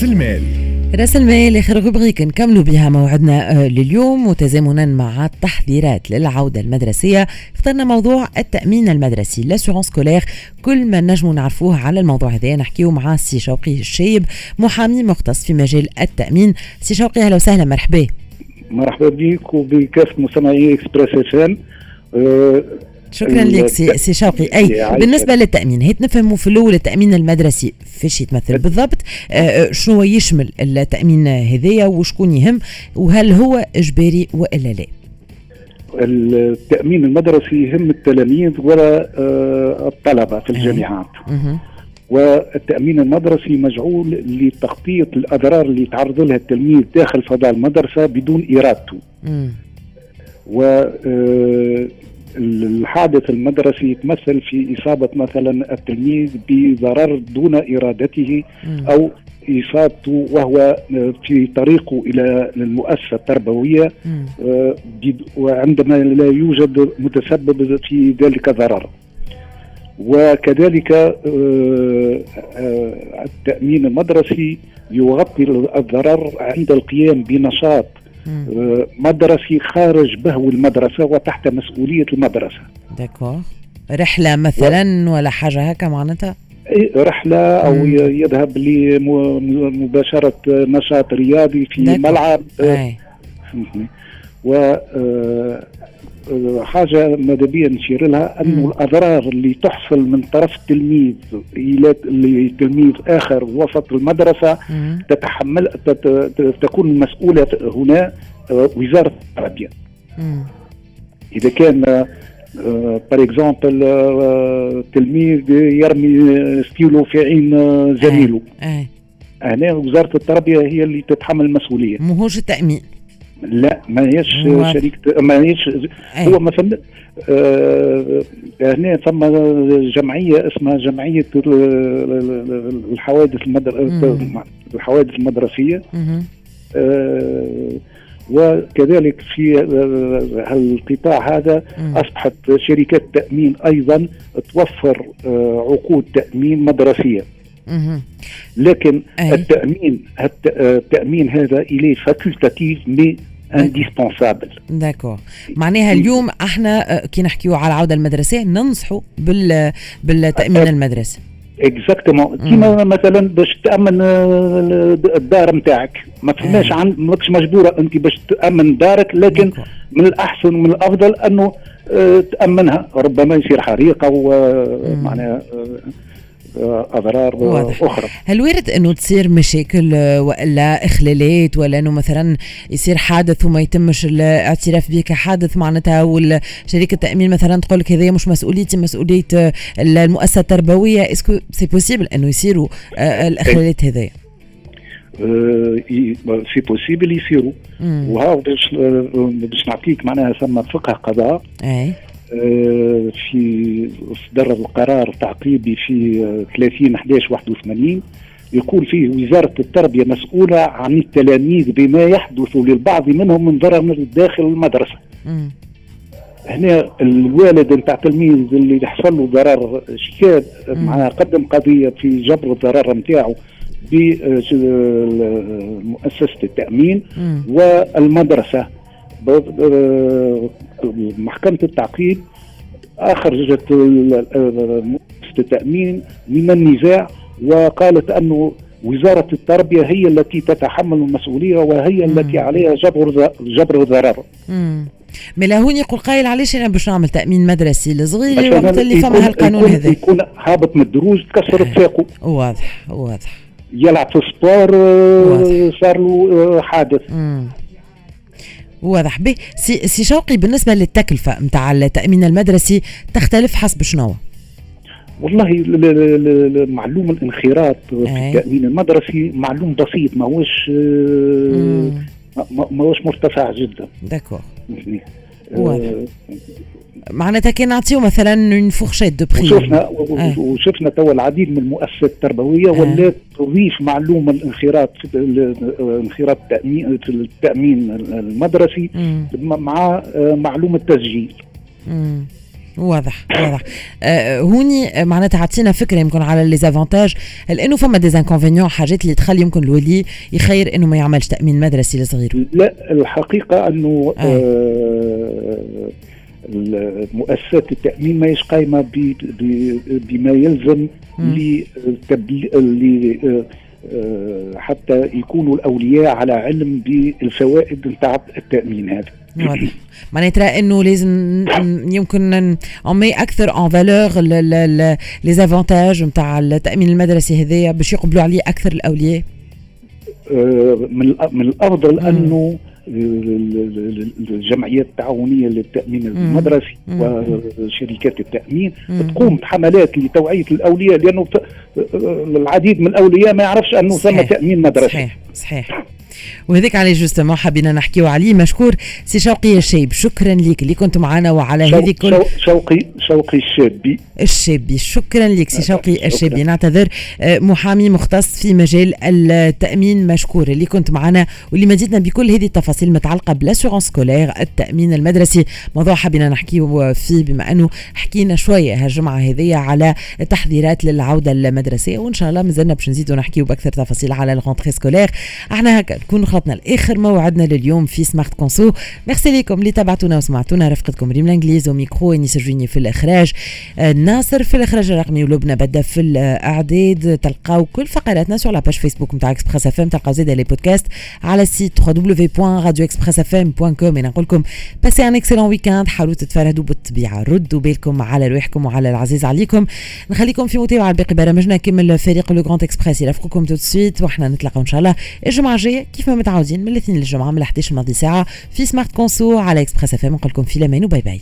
رأس المال. رأس المال آخر rubrique نكملوا بها موعدنا آه، لليوم وتزامنا مع التحضيرات للعودة المدرسية. اخترنا موضوع التأمين المدرسي l'assurance scolaire كل ما نجموا نعرفوه على الموضوع هذا نحكيو مع سي شوقي الشايب محامي مختص في مجال التأمين. سي شوقي أهلا وسهلا مرحبا. مرحبا بك وبكافه مستمعي Express FM. شكرا لك سي, سي شوقي أي بالنسبة للتأمين هيك نفهموا في الأول التأمين المدرسي فيش يتمثل بالضبط آه, آه، شنو يشمل التأمين هذايا وشكون يهم وهل هو إجباري وإلا لا؟ التأمين المدرسي يهم التلاميذ ولا آه الطلبة في الجامعات. والتأمين المدرسي مجعول لتغطيه الأضرار اللي يتعرض لها التلميذ داخل فضاء المدرسة بدون إرادته. و الحادث المدرسي يتمثل في إصابة مثلا التلميذ بضرر دون إرادته أو إصابته وهو في طريقه إلى المؤسسة التربوية آه، وعندما لا يوجد متسبب في ذلك ضرر. وكذلك آه، آه، التأمين المدرسي يغطي الضرر عند القيام بنشاط مدرسي خارج بهو المدرسة وتحت مسؤولية المدرسة داكور رحلة مثلا و... ولا حاجة هكا معناتها؟ رحلة أو مم. يذهب لمباشرة نشاط رياضي في. ملعب. و آه، حاجة ماذا بيا نشير لها أنه الأضرار اللي تحصل من طرف التلميذ إلى تلميذ آخر وسط المدرسة مم. تتحمل تكون المسؤولة هنا آه، وزارة التربية. إذا كان par exemple تلميذ يرمي ستيلو في عين زميله. هنا وزارة التربية هي اللي تتحمل المسؤولية. مهوش التأمين. لا ما هيش شريك ما هيش هو مثلا آه هنا ثم جمعية اسمها جمعية الحوادث المدر... الحوادث المدرسية. آه وكذلك في القطاع هذا أصبحت شركات تأمين أيضا توفر آه عقود تأمين مدرسية. لكن أي. التأمين التأمين هذا إليه فاكولتاتيف مي indispensable d'accord. معناها اليوم إحنا آه، كي نحكيو على العودة المدرسية ننصحوا بال بالتأمين المدرسي. exactement كيما مثلا باش تأمن آه، الدار نتاعك ما فماش عن ماكش مجبورة أنت باش تأمن دارك لكن d'accord. من الأحسن ومن الأفضل أنه آه، تأمنها. ربما يصير حريقة ومعناها أضرار واضح. أخرى. هل وارد أنه تصير مشاكل والا إخلالات ولا أنه مثلا يصير حادث وما يتمش الاعتراف به كحادث معناتها والشركة التأمين مثلا تقول لك هذه مش مسؤوليتي مسؤولية المؤسسة التربوية. est-ce que c'est possible أنه يصيروا آه، الإخلالات هذيا c'est possible يصيروا. وها باش باش نعطيك معناها ثم فقه قضاء. آه، في صدر القرار تعقيبي في 30 11 81 يقول فيه وزارة التربية مسؤولة عن التلاميذ بما يحدث للبعض منهم من ضرر داخل المدرسة م. هنا الوالد نتاع التلميذ اللي يحصل له ضرر شكاد معناها قدم قضية في جبر الضرر نتاعو بمؤسسة التأمين م. والمدرسة محكمة التعقيد أخرجت مؤسسة التأمين من النزاع وقالت أنه وزارة التربية هي التي تتحمل المسؤولية وهي مم. التي عليها جبر جبر الضرر. مالا هوني يقول قايل علاش أنا باش نعمل تأمين مدرسي الصغير وقت اللي فما هالقانون هذا يكون هابط من الدروج تكسرت آه. ساقه واضح واضح يلعب في ال sport آه، صار له آه، حادث مم. واضح به. سي, سي شوقي بالنسبة للتكلفة نتاع التأمين المدرسي تختلف حسب شنو والله معلوم الانخراط في التأمين المدرسي معلوم بسيط ما هوش ما هوش مرتفع جدا. d'accord. معناتها كان نعطيو مثلا une fourchette de prix وشفنا آه. وشفنا توا العديد من المؤسسات التربوية آه. ولات تضيف معلومة الانخراط انخراط التامين التأمين المدرسي مع معلومة تسجيل. واضح واضح. آه هوني معناتها عطينا فكرة يمكن على les avantages لأنه فما des inconvénients حاجات اللي تخلي يمكن الولي يخير إنه ما يعملش تأمين مدرسي لصغيره لا الحقيقة أنه آه. آه مؤسسات التأمين ما هيش قايمة بما يلزم ل آه، حتى يكونوا الأولياء على علم بالفوائد نتاع التأمين هذا. معناتها إنه لازم يمكن en أكثر en valeur les avantages نتاع التأمين المدرسي هذايا باش يقبلوا عليه أكثر الأولياء. آه، من الأفضل أنه الجمعيات التعاونية للتأمين المدرسي وشركات التأمين تقوم بحملات لتوعية الأولياء لأنه العديد من الأولياء ما يعرفش أنه ثم تأمين مدرسي. صحيح صحيح. وهذاك عليه justement حبينا نحكيو عليه. مشكور سي شوقي الشيب شكرا لك اللي كنت معنا وعلى هذه كل شوقي شوقي الشابي. الشابي. شكرا لك سي شوقي الشابي. نعتذر آه، محامي مختص في مجال التأمين. مشكور اللي كنت معنا واللي مديتنا بكل هذه التفاصيل المتعلقه بال assurance scolaire التأمين المدرسي. موضوع حبينا نحكيو فيه بما أنه حكينا شوية هالجمعة هذه على تحذيرات للعودة المدرسية. وإن شاء الله مازلنا باش نزيدوا نحكيو بأكثر تفاصيل على ال rentrée scolaire أحنا هكا نكون خلطنا لآخر موعدنا لليوم في سمارت كونسو ميرسي لكم اللي تابعتونا وسمعتونا. رفقتكم ريم الانجليز وميكرو انيس جويني في الإخراج. آه، ناصر في الإخراج الرقمي ولبنى بدأ في الإعداد. تلقاو كل فقراتنا sur la page Facebook نتاع اكسبريس اف ام تلقاو زيد les podcasts على ال site www.radioexpressfm.com أنا نقول لكم passez un excellent weekend حاولوا تتفرهدوا بالطبيعة. ردوا بالكم على روحكم وعلى العزيز عليكم. نخليكم في متابعة باقي برامجنا. كمل فريق لو جراند اكسبريس يرافقكم tout de suite وإحنا نتلاقاو إن شاء الله الجمعة الجاية. كيف ما متعودين من الاثنين للجمعة من 11 لماضي ساعة في سمارت كونسو على اكسبريس اف ام نقول لكم في الأمان و bye bye.